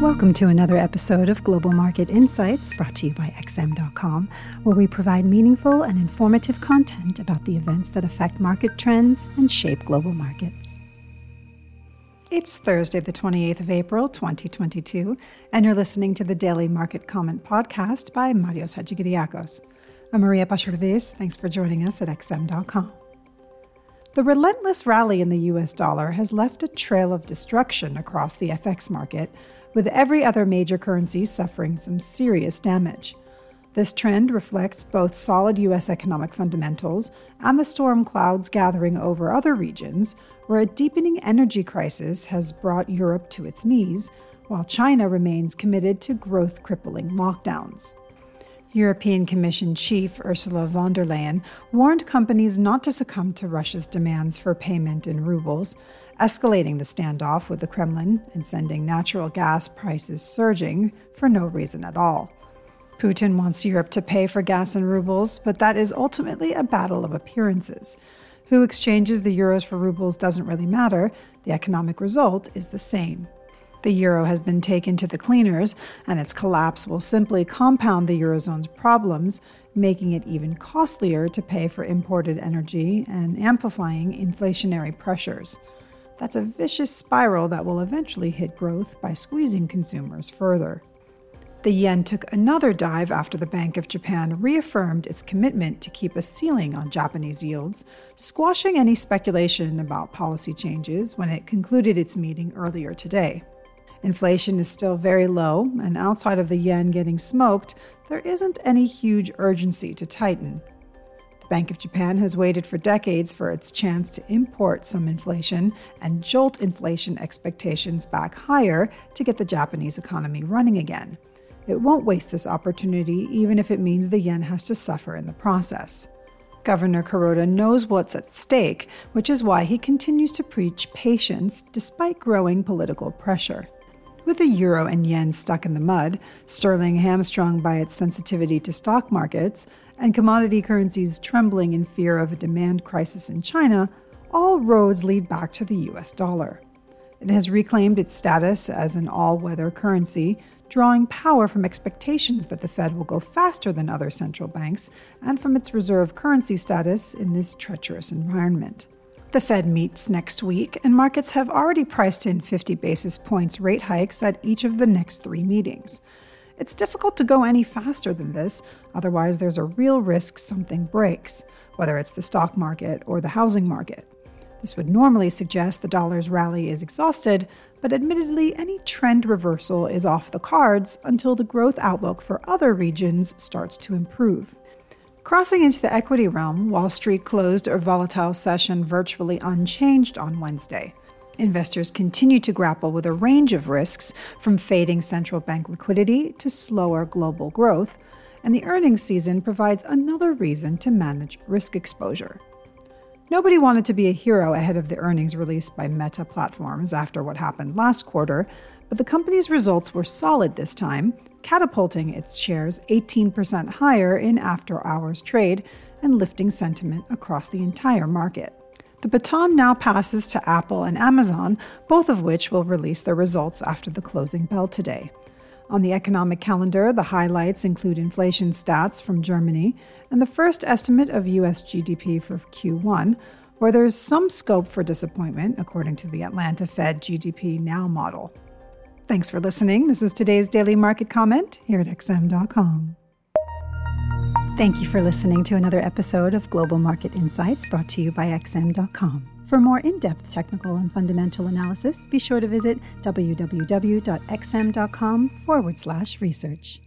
Welcome to another episode of Global Market Insights brought to you by XM.com, where we provide meaningful and informative content about the events that affect market trends and shape global markets. It's Thursday, the 28th of April, 2022, and you're listening to the Daily Market Comment podcast by Marios Hadjikyriacos. I'm Maria Pachurdes. Thanks for joining us at XM.com. The relentless rally in the US dollar has left a trail of destruction across the FX market, with every other major currency suffering some serious damage. This trend reflects both solid US economic fundamentals and the storm clouds gathering over other regions, where a deepening energy crisis has brought Europe to its knees, while China remains committed to growth crippling lockdowns. European Commission Chief Ursula von der Leyen warned companies not to succumb to Russia's demands for payment in rubles, escalating the standoff with the Kremlin and sending natural gas prices surging for no reason at all. Putin wants Europe to pay for gas in rubles, but that is ultimately a battle of appearances. Who exchanges the euros for rubles doesn't really matter, the economic result is the same. The euro has been taken to the cleaners, and its collapse will simply compound the eurozone's problems, making it even costlier to pay for imported energy and amplifying inflationary pressures. That's a vicious spiral that will eventually hit growth by squeezing consumers further. The yen took another dive after the Bank of Japan reaffirmed its commitment to keep a ceiling on Japanese yields, squashing any speculation about policy changes when it concluded its meeting earlier today. Inflation is still very low, and outside of the yen getting smoked, there isn't any huge urgency to tighten. The Bank of Japan has waited for decades for its chance to import some inflation and jolt inflation expectations back higher to get the Japanese economy running again. It won't waste this opportunity, even if it means the yen has to suffer in the process. Governor Kuroda knows what's at stake, which is why he continues to preach patience despite growing political pressure. With the euro and yen stuck in the mud, sterling hamstrung by its sensitivity to stock markets, and commodity currencies trembling in fear of a demand crisis in China, all roads lead back to the US dollar. It has reclaimed its status as an all weather currency, drawing power from expectations that the Fed will go faster than other central banks and from its reserve currency status in this treacherous environment. The Fed meets next week, and markets have already priced in 50 basis points rate hikes at each of the next three meetings. It's difficult to go any faster than this, otherwise, there's a real risk something breaks, whether it's the stock market or the housing market. This would normally suggest the dollar's rally is exhausted, but admittedly, any trend reversal is off the cards until the growth outlook for other regions starts to improve. Crossing into the equity realm, Wall Street closed a volatile session virtually unchanged on Wednesday. Investors continue to grapple with a range of risks, from fading central bank liquidity to slower global growth, and the earnings season provides another reason to manage risk exposure. Nobody wanted to be a hero ahead of the earnings release by Meta Platforms after what happened last quarter, but the company's results were solid this time, catapulting its shares 18% higher in after hours trade and lifting sentiment across the entire market. The baton now passes to Apple and Amazon, both of which will release their results after the closing bell today. On the economic calendar, the highlights include inflation stats from Germany and the first estimate of US GDP for Q1, where there's some scope for disappointment, according to the Atlanta Fed GDP Now model. Thanks for listening. This is today's daily market comment here at XM.com. Thank you for listening to another episode of Global Market Insights brought to you by XM.com. For more in depth technical and fundamental analysis, be sure to visit www.xm.com forward slash research.